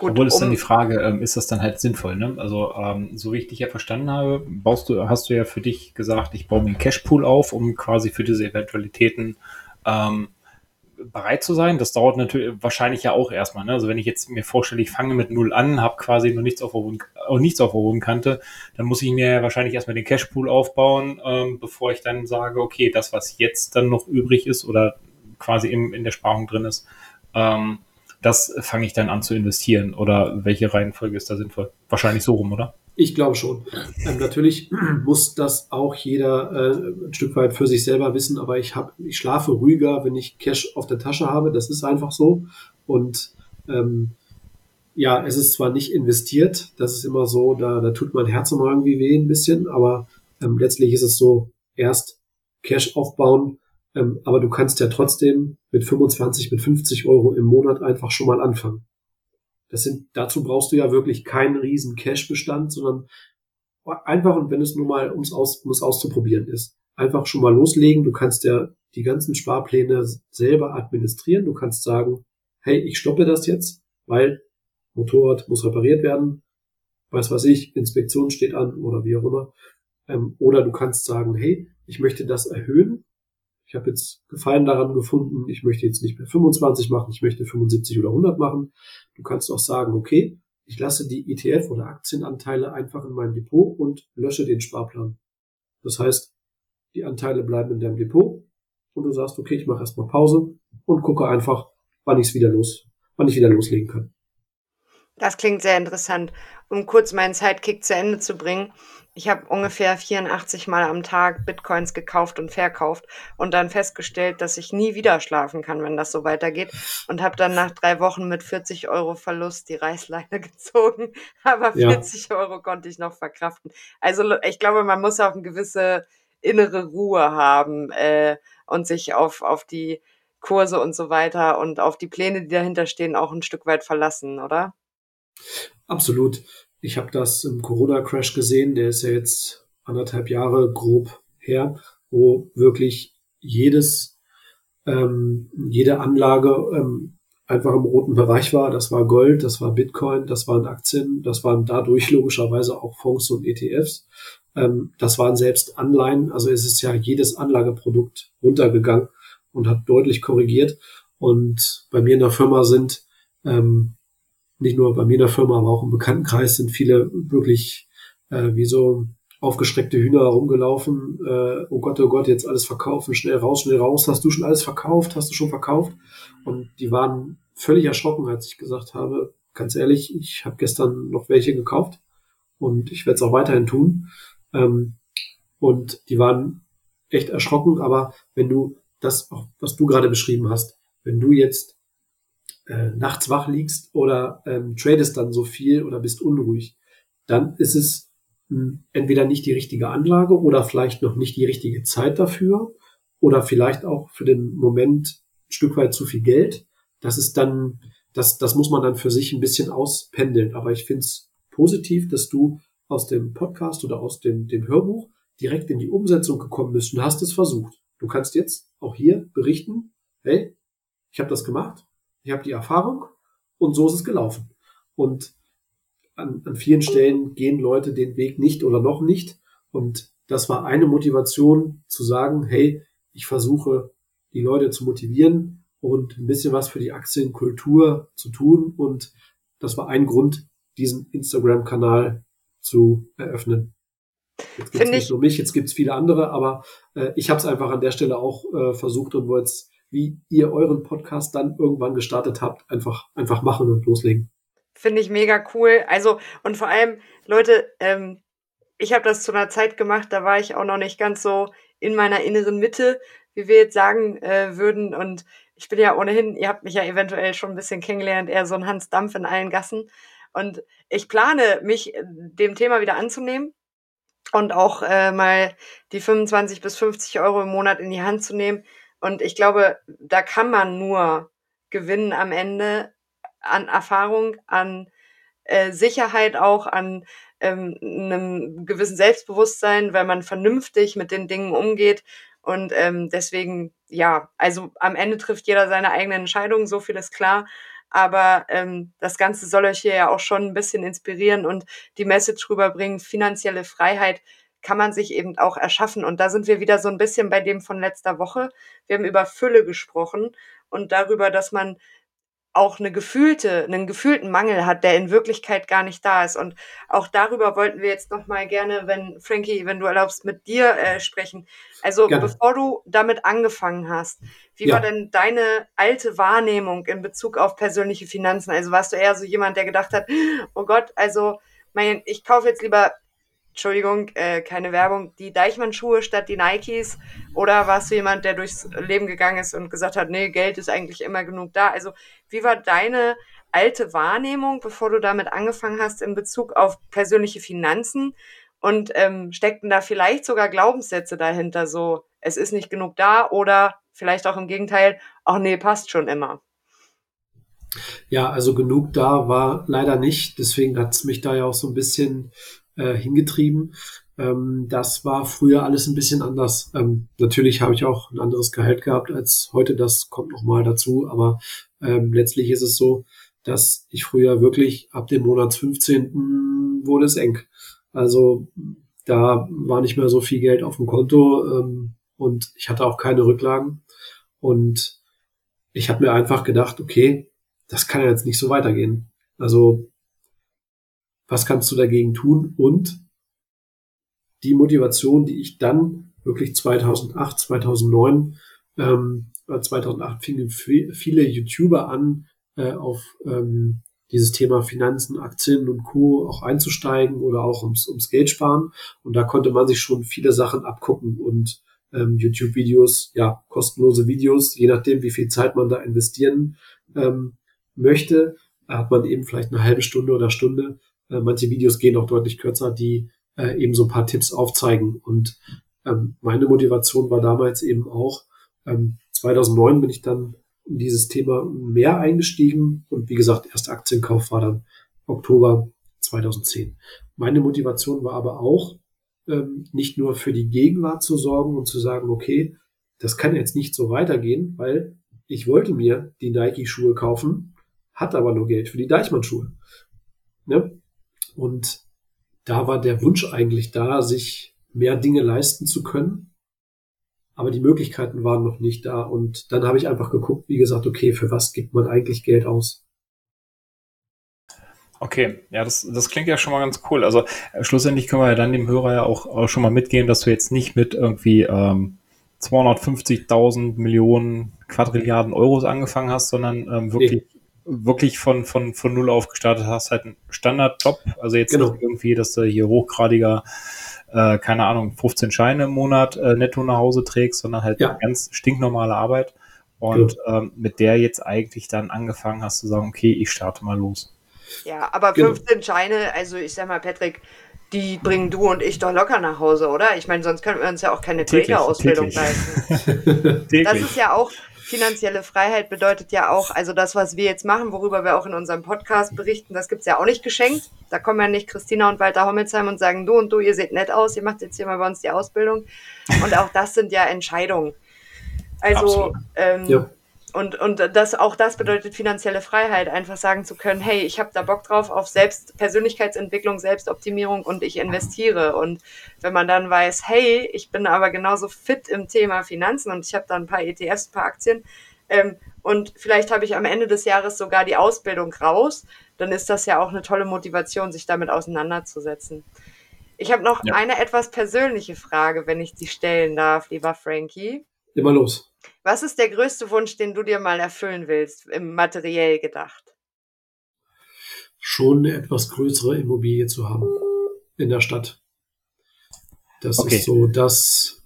Gut, Obwohl ist um, dann die Frage, ähm, ist das dann halt sinnvoll? Ne? Also ähm, so wie ich dich ja verstanden habe, baust du, hast du ja für dich gesagt, ich baue mir einen Cashpool auf, um quasi für diese Eventualitäten ähm, bereit zu sein. Das dauert natürlich wahrscheinlich ja auch erstmal. Ne? Also wenn ich jetzt mir vorstelle, ich fange mit null an, habe quasi noch nichts auf auch nichts auf der Bodenkante, dann muss ich mir wahrscheinlich erstmal den Cashpool aufbauen, ähm, bevor ich dann sage, okay, das, was jetzt dann noch übrig ist oder quasi im, in der Sparung drin ist, ähm, das fange ich dann an zu investieren. Oder welche Reihenfolge ist da sinnvoll? Wahrscheinlich so rum, oder? Ich glaube schon. Ähm, natürlich muss das auch jeder äh, ein Stück weit für sich selber wissen, aber ich habe, ich schlafe ruhiger, wenn ich Cash auf der Tasche habe. Das ist einfach so. Und ähm, ja, es ist zwar nicht investiert, das ist immer so, da, da tut mein Herz immer irgendwie weh ein bisschen, aber ähm, letztlich ist es so, erst Cash aufbauen, ähm, aber du kannst ja trotzdem mit 25, mit 50 Euro im Monat einfach schon mal anfangen. Das sind, dazu brauchst du ja wirklich keinen riesen Cash-Bestand, sondern einfach, und wenn es nur mal ums aus, um es auszuprobieren ist, einfach schon mal loslegen. Du kannst ja die ganzen Sparpläne selber administrieren. Du kannst sagen, hey, ich stoppe das jetzt, weil Motorrad muss repariert werden, weiß was ich, Inspektion steht an oder wie auch immer. Ähm, oder du kannst sagen, hey, ich möchte das erhöhen ich habe jetzt Gefallen daran gefunden, ich möchte jetzt nicht mehr 25 machen, ich möchte 75 oder 100 machen. Du kannst auch sagen, okay, ich lasse die ETF oder Aktienanteile einfach in mein Depot und lösche den Sparplan. Das heißt, die Anteile bleiben in deinem Depot und du sagst, okay, ich mache erstmal Pause und gucke einfach, wann ich es wieder los, wann ich wieder loslegen kann. Das klingt sehr interessant. Um kurz meinen Sidekick zu Ende zu bringen. Ich habe ungefähr 84 Mal am Tag Bitcoins gekauft und verkauft und dann festgestellt, dass ich nie wieder schlafen kann, wenn das so weitergeht. Und habe dann nach drei Wochen mit 40 Euro Verlust die Reißleine gezogen. Aber 40 ja. Euro konnte ich noch verkraften. Also ich glaube, man muss auch eine gewisse innere Ruhe haben äh, und sich auf, auf die Kurse und so weiter und auf die Pläne, die dahinter stehen, auch ein Stück weit verlassen, oder? Absolut. Ich habe das im Corona-Crash gesehen, der ist ja jetzt anderthalb Jahre grob her, wo wirklich jedes, ähm, jede Anlage ähm, einfach im roten Bereich war. Das war Gold, das war Bitcoin, das waren Aktien, das waren dadurch logischerweise auch Fonds und ETFs. Ähm, das waren selbst Anleihen. Also es ist ja jedes Anlageprodukt runtergegangen und hat deutlich korrigiert. und bei mir in der Firma sind, ähm, nicht nur bei mir in der Firma, aber auch im Bekanntenkreis sind viele wirklich äh, wie so aufgeschreckte Hühner herumgelaufen. Äh, oh Gott, oh Gott, jetzt alles verkaufen, schnell raus, schnell raus. Hast du schon alles verkauft? Hast du schon verkauft? Und die waren völlig erschrocken, als ich gesagt habe, ganz ehrlich, ich habe gestern noch welche gekauft und ich werde es auch weiterhin tun. Ähm, und die waren echt erschrocken, aber wenn du das, was du gerade beschrieben hast, wenn du jetzt äh, nachts wach liegst oder ähm, tradest dann so viel oder bist unruhig, dann ist es mh, hm, entweder nicht die richtige Anlage oder vielleicht noch nicht die richtige Zeit dafür oder vielleicht auch für den Moment ein Stück weit zu viel Geld. Das ist dann, das, das muss man dann für sich ein bisschen auspendeln. Aber ich finde es positiv, dass du aus dem Podcast oder aus dem, dem Hörbuch direkt in die Umsetzung gekommen bist und hast es versucht. Du kannst jetzt auch hier berichten, hey, ich habe das gemacht, ich habe die Erfahrung und so ist es gelaufen. Und an, an vielen Stellen gehen Leute den Weg nicht oder noch nicht. Und das war eine Motivation zu sagen, hey, ich versuche die Leute zu motivieren und ein bisschen was für die Aktienkultur zu tun. Und das war ein Grund, diesen Instagram-Kanal zu eröffnen. Jetzt gibt es nicht nur mich, jetzt gibt es viele andere, aber äh, ich habe es einfach an der Stelle auch äh, versucht und wollte es, wie ihr euren Podcast dann irgendwann gestartet habt, einfach, einfach machen und loslegen. Finde ich mega cool. Also, und vor allem, Leute, ähm, ich habe das zu einer Zeit gemacht, da war ich auch noch nicht ganz so in meiner inneren Mitte, wie wir jetzt sagen äh, würden. Und ich bin ja ohnehin, ihr habt mich ja eventuell schon ein bisschen kennengelernt, eher so ein Hans Dampf in allen Gassen. Und ich plane, mich äh, dem Thema wieder anzunehmen und auch äh, mal die 25 bis 50 Euro im Monat in die Hand zu nehmen. Und ich glaube, da kann man nur gewinnen am Ende an Erfahrung, an äh, Sicherheit auch, an ähm, einem gewissen Selbstbewusstsein, weil man vernünftig mit den Dingen umgeht. Und ähm, deswegen, ja, also am Ende trifft jeder seine eigene Entscheidung, so viel ist klar. Aber ähm, das Ganze soll euch hier ja auch schon ein bisschen inspirieren und die Message rüberbringen. Finanzielle Freiheit kann man sich eben auch erschaffen. Und da sind wir wieder so ein bisschen bei dem von letzter Woche. Wir haben über Fülle gesprochen und darüber, dass man auch eine gefühlte, einen gefühlten Mangel hat, der in Wirklichkeit gar nicht da ist. Und auch darüber wollten wir jetzt noch mal gerne, wenn Frankie, wenn du erlaubst, mit dir äh, sprechen. Also gerne. bevor du damit angefangen hast, wie ja. war denn deine alte Wahrnehmung in Bezug auf persönliche Finanzen? Also warst du eher so jemand, der gedacht hat, oh Gott, also mein, ich kaufe jetzt lieber Entschuldigung, äh, keine Werbung, die Deichmann-Schuhe statt die Nikes? Oder warst du jemand, der durchs Leben gegangen ist und gesagt hat, nee, Geld ist eigentlich immer genug da? Also, wie war deine alte Wahrnehmung, bevor du damit angefangen hast, in Bezug auf persönliche Finanzen? Und ähm, steckten da vielleicht sogar Glaubenssätze dahinter, so, es ist nicht genug da oder vielleicht auch im Gegenteil, ach nee, passt schon immer? Ja, also genug da war leider nicht. Deswegen hat es mich da ja auch so ein bisschen äh, hingetrieben. Ähm, das war früher alles ein bisschen anders. Ähm, natürlich habe ich auch ein anderes Gehalt gehabt als heute, das kommt nochmal dazu, aber ähm, letztlich ist es so, dass ich früher wirklich ab dem Monats 15. wurde es eng. Also da war nicht mehr so viel Geld auf dem Konto ähm, und ich hatte auch keine Rücklagen. Und ich habe mir einfach gedacht, okay, das kann ja jetzt nicht so weitergehen. Also was kannst du dagegen tun? Und die Motivation, die ich dann wirklich 2008, 2009, ähm, 2008 fingen viele YouTuber an, äh, auf ähm, dieses Thema Finanzen, Aktien und Co. auch einzusteigen oder auch ums, ums Geld sparen. Und da konnte man sich schon viele Sachen abgucken und ähm, YouTube-Videos, ja, kostenlose Videos, je nachdem, wie viel Zeit man da investieren ähm, möchte, hat man eben vielleicht eine halbe Stunde oder Stunde äh, manche Videos gehen auch deutlich kürzer, die äh, eben so ein paar Tipps aufzeigen. Und ähm, meine Motivation war damals eben auch, ähm, 2009 bin ich dann in dieses Thema mehr eingestiegen und wie gesagt, erster Aktienkauf war dann Oktober 2010. Meine Motivation war aber auch, ähm, nicht nur für die Gegenwart zu sorgen und zu sagen, okay, das kann jetzt nicht so weitergehen, weil ich wollte mir die Nike-Schuhe kaufen, hatte aber nur Geld für die Deichmann-Schuhe. Ne? Und da war der Wunsch eigentlich da, sich mehr Dinge leisten zu können. aber die Möglichkeiten waren noch nicht da. Und dann habe ich einfach geguckt, wie gesagt, okay, für was gibt man eigentlich Geld aus? Okay, ja, das, das klingt ja schon mal ganz cool. Also äh, schlussendlich können wir ja dann dem Hörer ja auch, auch schon mal mitgehen, dass du jetzt nicht mit irgendwie ähm, 250.000 Millionen Quadrilliarden Euros angefangen hast, sondern ähm, wirklich, nee. Wirklich von, von, von Null auf gestartet hast, halt ein Standardjob. Also jetzt genau. nicht irgendwie, dass du hier hochgradiger, äh, keine Ahnung, 15 Scheine im Monat äh, netto nach Hause trägst, sondern halt ja. ganz stinknormale Arbeit. Und genau. ähm, mit der jetzt eigentlich dann angefangen hast zu sagen, okay, ich starte mal los. Ja, aber 15 genau. Scheine, also ich sag mal, Patrick, die bringen du und ich doch locker nach Hause, oder? Ich meine, sonst könnten wir uns ja auch keine Trader-Ausbildung leisten. das ist ja auch, finanzielle Freiheit bedeutet ja auch, also das, was wir jetzt machen, worüber wir auch in unserem Podcast berichten, das gibt's ja auch nicht geschenkt. Da kommen ja nicht Christina und Walter Hommelsheim und sagen, du und du, ihr seht nett aus, ihr macht jetzt hier mal bei uns die Ausbildung. Und auch das sind ja Entscheidungen. Also, ähm, ja. Und, und das, auch das bedeutet finanzielle Freiheit, einfach sagen zu können, hey, ich habe da Bock drauf auf Selbst Persönlichkeitsentwicklung, Selbstoptimierung und ich investiere. Und wenn man dann weiß, hey, ich bin aber genauso fit im Thema Finanzen und ich habe da ein paar ETFs, ein paar Aktien ähm, und vielleicht habe ich am Ende des Jahres sogar die Ausbildung raus, dann ist das ja auch eine tolle Motivation, sich damit auseinanderzusetzen. Ich habe noch ja. eine etwas persönliche Frage, wenn ich die stellen darf, lieber Frankie. Immer los. Was ist der größte Wunsch, den du dir mal erfüllen willst, im materiell gedacht? Schon eine etwas größere Immobilie zu haben in der Stadt. Das okay. ist so, dass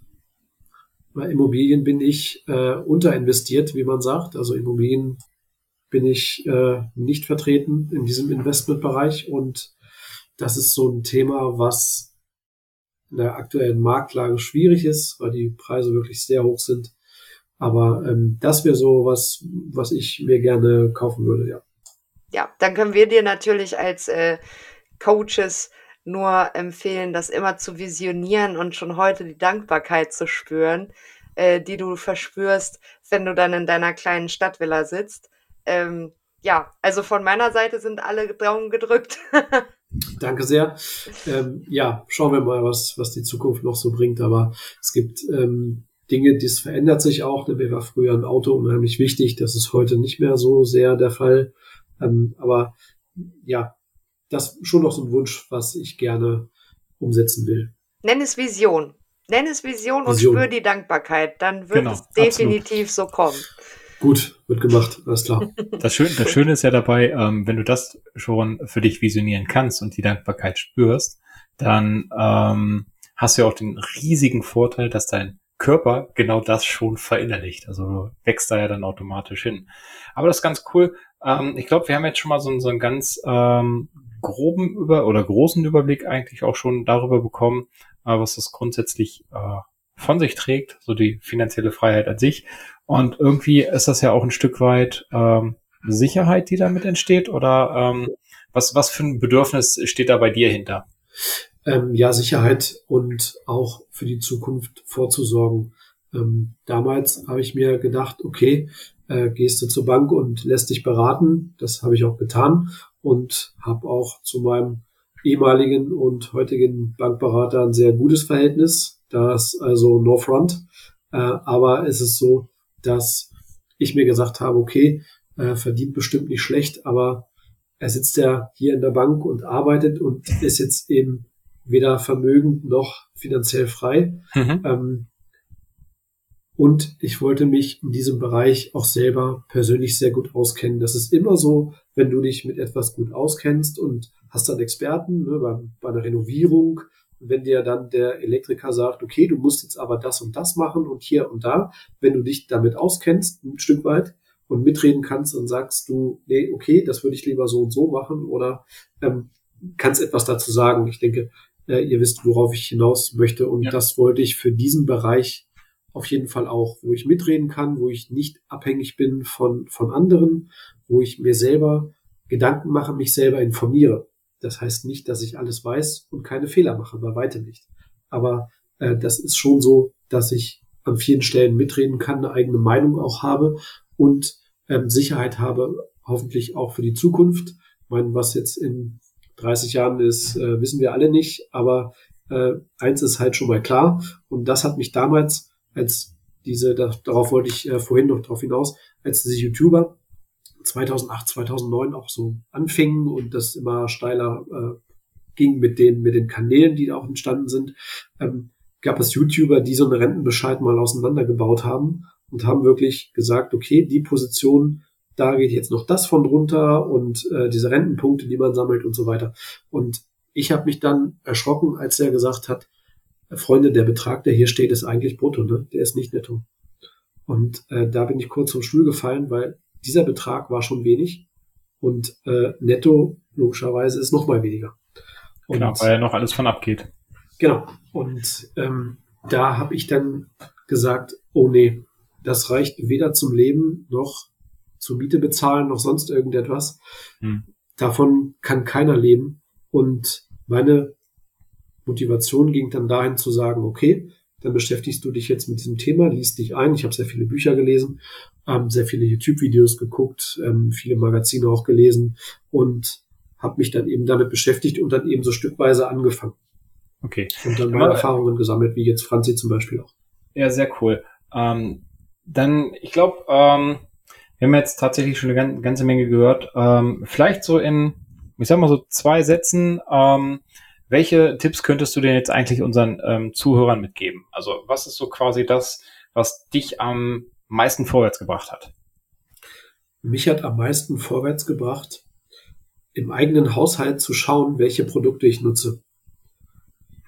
bei Immobilien bin ich äh, unterinvestiert, wie man sagt. Also Immobilien bin ich äh, nicht vertreten in diesem Investmentbereich und das ist so ein Thema, was in der aktuellen Marktlage schwierig ist, weil die Preise wirklich sehr hoch sind. Aber ähm, das wäre so was, was ich mir gerne kaufen würde, ja. Ja, dann können wir dir natürlich als äh, Coaches nur empfehlen, das immer zu visionieren und schon heute die Dankbarkeit zu spüren, äh, die du verspürst, wenn du dann in deiner kleinen Stadtvilla sitzt. Ähm, ja, also von meiner Seite sind alle Daumen gedrückt. Danke sehr. Ähm, ja, schauen wir mal, was, was die Zukunft noch so bringt. Aber es gibt ähm, Dinge, das verändert sich auch. Mir war früher ein Auto unheimlich wichtig. Das ist heute nicht mehr so sehr der Fall. Ähm, aber ja, das ist schon noch so ein Wunsch, was ich gerne umsetzen will. Nenn es Vision. Nenn es Vision, Vision. und spür die Dankbarkeit. Dann wird genau, es definitiv absolut. so kommen. Gut, wird gemacht, alles klar. Das Schöne, das Schöne ist ja dabei, ähm, wenn du das schon für dich visionieren kannst und die Dankbarkeit spürst, dann ähm, hast du ja auch den riesigen Vorteil, dass dein Körper genau das schon verinnerlicht. Also wächst da ja dann automatisch hin. Aber das ist ganz cool. Ähm, ich glaube, wir haben jetzt schon mal so, so einen ganz ähm, groben über oder großen Überblick eigentlich auch schon darüber bekommen, äh, was das grundsätzlich äh, von sich trägt, so die finanzielle Freiheit an sich. Und irgendwie ist das ja auch ein Stück weit ähm, Sicherheit, die damit entsteht, oder ähm, was, was für ein Bedürfnis steht da bei dir hinter? Ähm, ja, Sicherheit und auch für die Zukunft vorzusorgen. Ähm, damals habe ich mir gedacht, okay, äh, gehst du zur Bank und lässt dich beraten. Das habe ich auch getan und habe auch zu meinem ehemaligen und heutigen Bankberater ein sehr gutes Verhältnis. Da ist also no front. Äh, aber es ist so, dass ich mir gesagt habe, okay, äh, verdient bestimmt nicht schlecht, aber er sitzt ja hier in der Bank und arbeitet und ist jetzt eben weder vermögend noch finanziell frei. Mhm. Ähm, und ich wollte mich in diesem Bereich auch selber persönlich sehr gut auskennen. Das ist immer so, wenn du dich mit etwas gut auskennst und hast dann Experten ne, bei, bei einer Renovierung, wenn dir dann der Elektriker sagt, okay, du musst jetzt aber das und das machen und hier und da, wenn du dich damit auskennst, ein Stück weit und mitreden kannst und sagst du, nee, okay, das würde ich lieber so und so machen oder ähm, kannst etwas dazu sagen. Ich denke, äh, ihr wisst, worauf ich hinaus möchte. Und ja. das wollte ich für diesen Bereich auf jeden Fall auch, wo ich mitreden kann, wo ich nicht abhängig bin von, von anderen, wo ich mir selber Gedanken mache, mich selber informiere. Das heißt nicht, dass ich alles weiß und keine Fehler mache, bei weitem nicht. Aber äh, das ist schon so, dass ich an vielen Stellen mitreden kann, eine eigene Meinung auch habe und ähm, Sicherheit habe, hoffentlich auch für die Zukunft. Ich meine, was jetzt in 30 Jahren ist, äh, wissen wir alle nicht, aber äh, eins ist halt schon mal klar. Und das hat mich damals als diese, da, darauf wollte ich äh, vorhin noch drauf hinaus, als diese YouTuber 2008, 2009 auch so anfingen und das immer steiler äh, ging mit den, mit den Kanälen, die da auch entstanden sind, ähm, gab es YouTuber, die da geht jetzt noch das von drunter und äh, diese Rentenpunkte, die man sammelt und so weiter. Und ich habe mich dann erschrocken, als er gesagt hat, Freunde, der Betrag, der hier steht, ist eigentlich brutto, ne? Der ist nicht netto. Und äh, da bin ich kurz vom Stuhl gefallen, weil dieser Betrag war schon wenig und äh, netto logischerweise ist noch mal weniger. Und, genau, weil ja noch alles von abgeht. Genau. Und ähm, da habe ich dann gesagt, oh nee, das reicht weder zum Leben noch zur Miete bezahlen noch sonst irgendetwas. Hm. Davon kann keiner leben. Und meine Motivation ging dann dahin zu sagen, okay, dann beschäftigst du dich jetzt mit diesem Thema, liest dich ein. Ich habe sehr viele Bücher gelesen, ähm, sehr viele YouTube-Videos geguckt, ähm, viele Magazine auch gelesen und habe mich dann eben damit beschäftigt und dann eben so stückweise angefangen. Okay. Und dann meine Erfahrungen gesammelt, wie jetzt Franzi zum Beispiel auch. Ja, sehr cool. Ähm, dann, ich glaube, ähm, wir haben jetzt tatsächlich schon eine ganze Menge gehört. Ähm, vielleicht so in, ich sag mal so zwei Sätzen, ähm, welche Tipps könntest du denn jetzt eigentlich unseren ähm, Zuhörern mitgeben? Also was ist so quasi das, was dich am meisten vorwärts gebracht hat? Mich hat am meisten vorwärts gebracht, im eigenen Haushalt zu schauen, welche Produkte ich nutze.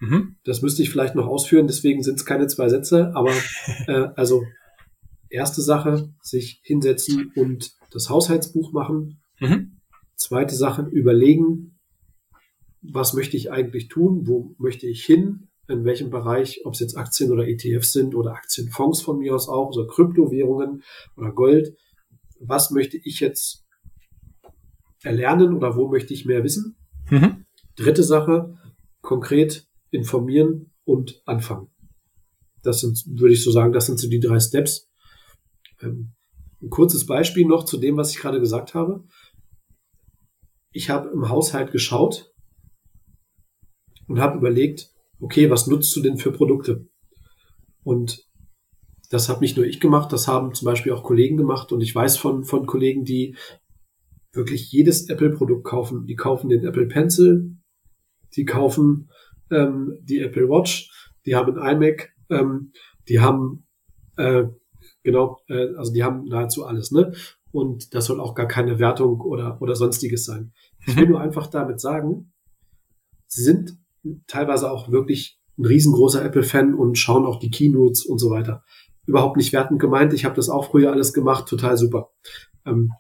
Mhm. Das müsste ich vielleicht noch ausführen, deswegen sind es keine zwei Sätze, aber äh, also erste Sache, sich hinsetzen und das Haushaltsbuch machen. Mhm. Zweite Sache, überlegen, was möchte ich eigentlich tun, wo möchte ich hin, in welchem Bereich, ob es jetzt Aktien oder ETFs sind oder Aktienfonds von mir aus auch, oder Kryptowährungen oder Gold, was möchte ich jetzt erlernen oder wo möchte ich mehr wissen? Mhm. Dritte Sache, konkret informieren und anfangen. Das sind, würde ich so sagen, das sind so die drei Steps. Ähm, ein kurzes Beispiel noch zu dem, was ich gerade gesagt habe. Ich habe im Haushalt geschaut, und habe überlegt, okay, was nutzt du denn für Produkte? Und das habe nicht nur ich gemacht, das haben zum Beispiel auch Kollegen gemacht und ich weiß von, von Kollegen, die wirklich jedes Apple-Produkt kaufen. Die kaufen den Apple Pencil, die kaufen ähm, die Apple Watch, die haben ein iMac, ähm, die haben äh, genau, äh, also die haben nahezu alles, ne? Und das soll auch gar keine Wertung oder oder sonstiges sein. Ich will mhm. nur einfach damit sagen, sie sind teilweise auch wirklich ein riesengroßer Apple-Fan und schauen auch die Keynotes und so weiter. Überhaupt nicht wertend gemeint. Ich habe das auch früher alles gemacht, total super. Ähm,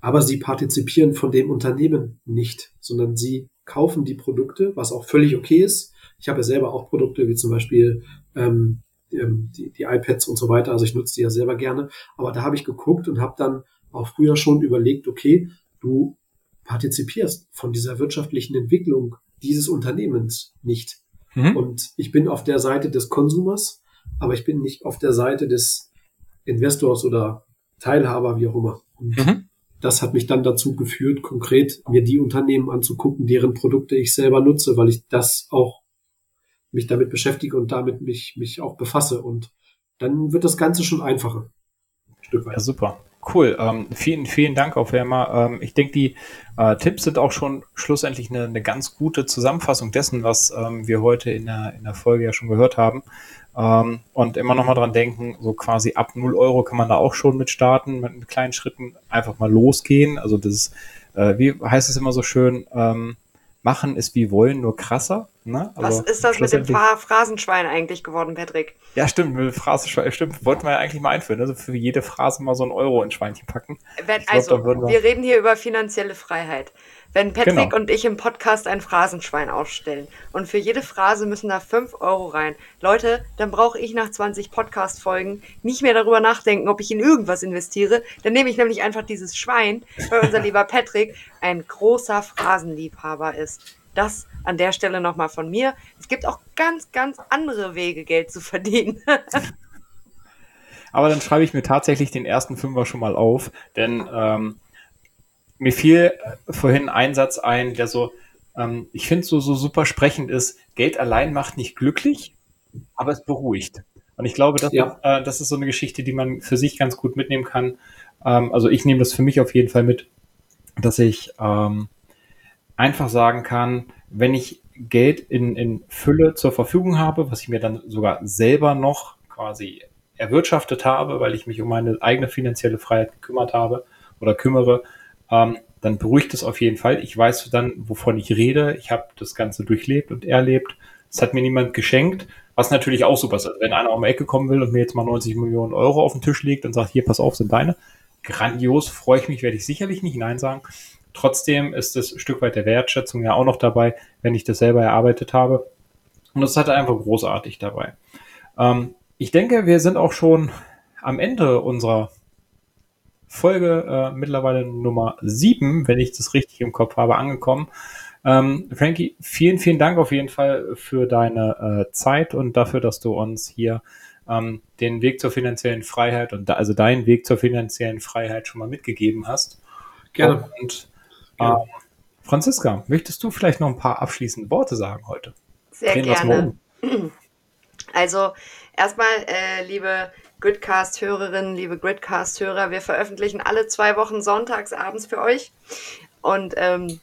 aber sie partizipieren von dem Unternehmen nicht, sondern sie kaufen die Produkte, was auch völlig okay ist. Ich habe ja selber auch Produkte wie zum Beispiel ähm, ähm die, die iPads und so weiter. Also ich nutze die ja selber gerne. Aber da habe ich geguckt und habe dann auch früher schon überlegt, okay, du partizipierst von dieser wirtschaftlichen Entwicklung dieses Unternehmens nicht. Mhm. Und ich bin auf der Seite des Konsumers, aber ich bin nicht auf der Seite des Investors oder Teilhaber, wie auch immer. Und mhm. das hat mich dann dazu geführt, konkret mir die Unternehmen anzugucken, deren Produkte ich selber nutze, weil ich das auch mich damit beschäftige und damit mich, mich auch befasse. Und dann wird das Ganze schon einfacher. Stück weit. Ja, super. Cool. Ähm, vielen, vielen Dank auf Werner. Ähm, ich denke, die äh, Tipps sind auch schon schlussendlich eine, eine ganz gute Zusammenfassung dessen, was ähm, wir heute in der, in der Folge ja schon gehört haben. Ähm, und immer noch mal dran denken, so quasi ab 0 Euro kann man da auch schon mit starten, mit kleinen Schritten einfach mal losgehen. Also das ist, äh, wie heißt es immer so schön, ähm, machen ist wie wollen, nur krasser. Ne? Also Was ist das mit dem Phrasenschwein eigentlich geworden, Patrick? Ja, stimmt, mit Phrasenschwein, stimmt, wollten wir ja eigentlich mal einführen, also für jede Phrase mal so ein Euro ins Schweinchen packen. Wenn, also, glaub, wir, wir reden hier über finanzielle Freiheit. Wenn Patrick genau. und ich im Podcast ein Phrasenschwein aufstellen und für jede Phrase müssen da 5 Euro rein. Leute, dann brauche ich nach 20 Podcast-Folgen nicht mehr darüber nachdenken, ob ich in irgendwas investiere. Dann nehme ich nämlich einfach dieses Schwein, weil unser lieber Patrick ein großer Phrasenliebhaber ist. Das an der Stelle nochmal von mir. Es gibt auch ganz, ganz andere Wege, Geld zu verdienen. Aber dann schreibe ich mir tatsächlich den ersten Fünfer schon mal auf, denn ähm, mir fiel vorhin ein Satz ein, der so, ähm, ich finde so, so super sprechend ist, Geld allein macht nicht glücklich, aber es beruhigt. Und ich glaube, das, Ja. äh, das ist so eine Geschichte, die man für sich ganz gut mitnehmen kann. Ähm, also ich nehme das für mich auf jeden Fall mit, dass ich ähm, einfach sagen kann, wenn ich Geld in, in Fülle zur Verfügung habe, was ich mir dann sogar selber noch quasi erwirtschaftet habe, weil ich mich um meine eigene finanzielle Freiheit gekümmert habe oder kümmere, ähm, dann beruhigt es auf jeden Fall. Ich weiß dann, wovon ich rede. Ich habe das Ganze durchlebt und erlebt. Es hat mir niemand geschenkt, was natürlich auch super ist. Also wenn einer um die Ecke kommen will und mir jetzt mal 90 Millionen Euro auf den Tisch legt und sagt, hier, pass auf, sind deine. Grandios, freue ich mich, werde ich sicherlich nicht Nein sagen. Trotzdem ist das Stück weit der Wertschätzung ja auch noch dabei, wenn ich das selber erarbeitet habe. Und das hat einfach großartig dabei. Ähm, ich denke, wir sind auch schon am Ende unserer Folge äh, mittlerweile Nummer 7, wenn ich das richtig im Kopf habe, angekommen. Ähm, Frankie, vielen, vielen Dank auf jeden Fall für deine äh, Zeit und dafür, dass du uns hier ähm, den Weg zur finanziellen Freiheit und da, also deinen Weg zur finanziellen Freiheit schon mal mitgegeben hast. Gerne. Und Gerne. äh, Franziska, möchtest du vielleicht noch ein paar abschließende Worte sagen heute? Sehr Drehen gerne. um. Also erstmal, äh, liebe Gridcast-Hörerinnen, liebe Gridcast-Hörer, wir veröffentlichen alle zwei Wochen sonntags abends für euch. Und ähm,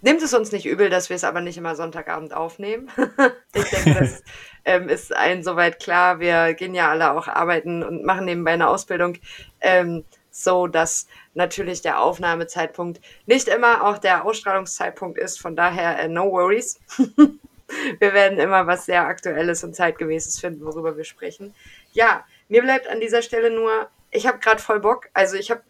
nimmt es uns nicht übel, dass wir es aber nicht immer Sonntagabend aufnehmen. ich denke, das ähm, ist allen soweit klar. Wir gehen ja alle auch arbeiten und machen nebenbei eine Ausbildung. Ähm, so dass natürlich der Aufnahmezeitpunkt nicht immer auch der Ausstrahlungszeitpunkt ist. Von daher äh, no worries. wir werden immer was sehr Aktuelles und Zeitgemäßes finden, worüber wir sprechen. Ja, mir bleibt an dieser Stelle nur, ich habe gerade voll Bock. Also ich habe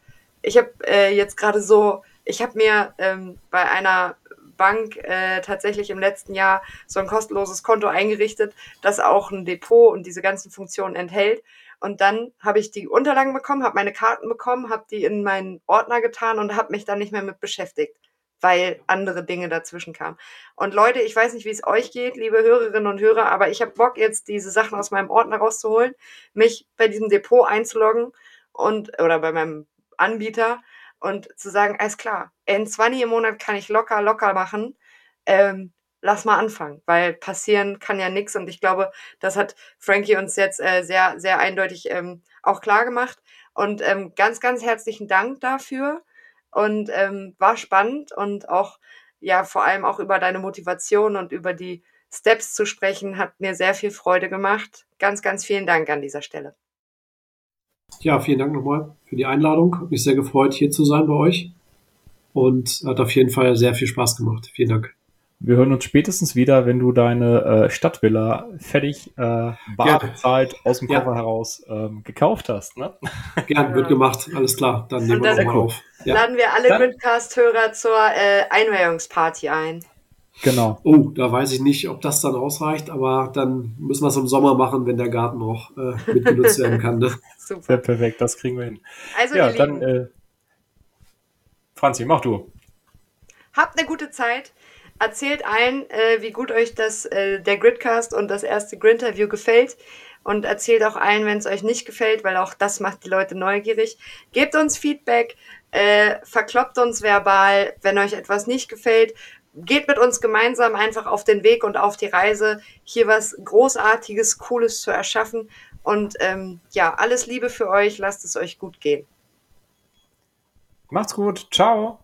ich hab, äh, jetzt gerade so, ich habe mir ähm, bei einer Bank äh, tatsächlich im letzten Jahr so ein kostenloses Konto eingerichtet, das auch ein Depot und diese ganzen Funktionen enthält. Und dann habe ich die Unterlagen bekommen, habe meine Karten bekommen, habe die in meinen Ordner getan und habe mich dann nicht mehr mit beschäftigt, weil andere Dinge dazwischen kamen. Und Leute, ich weiß nicht, wie es euch geht, liebe Hörerinnen und Hörer, aber ich habe Bock jetzt diese Sachen aus meinem Ordner rauszuholen, mich bei diesem Depot einzuloggen und oder bei meinem Anbieter und zu sagen, alles klar, in 20 im Monat kann ich locker, locker machen. Ähm, lass mal anfangen, weil passieren kann ja nichts und ich glaube, das hat Frankie uns jetzt äh, sehr, sehr eindeutig ähm, auch klar gemacht. Und ähm, ganz, ganz herzlichen Dank dafür und ähm, war spannend und auch, ja, vor allem auch über deine Motivation und über die Steps zu sprechen, hat mir sehr viel Freude gemacht. Ganz, ganz vielen Dank an dieser Stelle. Ja, vielen Dank nochmal für die Einladung. Hat mich sehr gefreut, hier zu sein bei euch. Und hat auf jeden Fall sehr viel Spaß gemacht. Vielen Dank. Wir hören uns spätestens wieder, wenn du deine äh, Stadtvilla fertig äh, bar Gerne. bezahlt aus dem Ja. Koffer heraus ähm, gekauft hast. Ne? Gern, wird gemacht. Alles klar. Dann nehmen wir nochmal auf. Ja. Laden wir alle Gridcast-Hörer zur äh, Einweihungsparty ein. Genau. Oh, da weiß ich nicht, ob das dann ausreicht, aber dann müssen wir es im Sommer machen, wenn der Garten auch äh, mitgenutzt werden kann. Ne? Sehr Super. perfekt, das kriegen wir hin. Also, ja, dann, äh, Franzi, mach du. habt eine gute Zeit. Erzählt allen, äh, wie gut euch das, äh, der Gridcast und das erste Grinterview gefällt. Und erzählt auch allen, wenn es euch nicht gefällt, weil auch das macht die Leute neugierig. Gebt uns Feedback, äh, verkloppt uns verbal, wenn euch etwas nicht gefällt. Geht mit uns gemeinsam einfach auf den Weg und auf die Reise, hier was Großartiges, Cooles zu erschaffen. Und ähm, ja, alles Liebe für euch, lasst es euch gut gehen. Macht's gut. Ciao.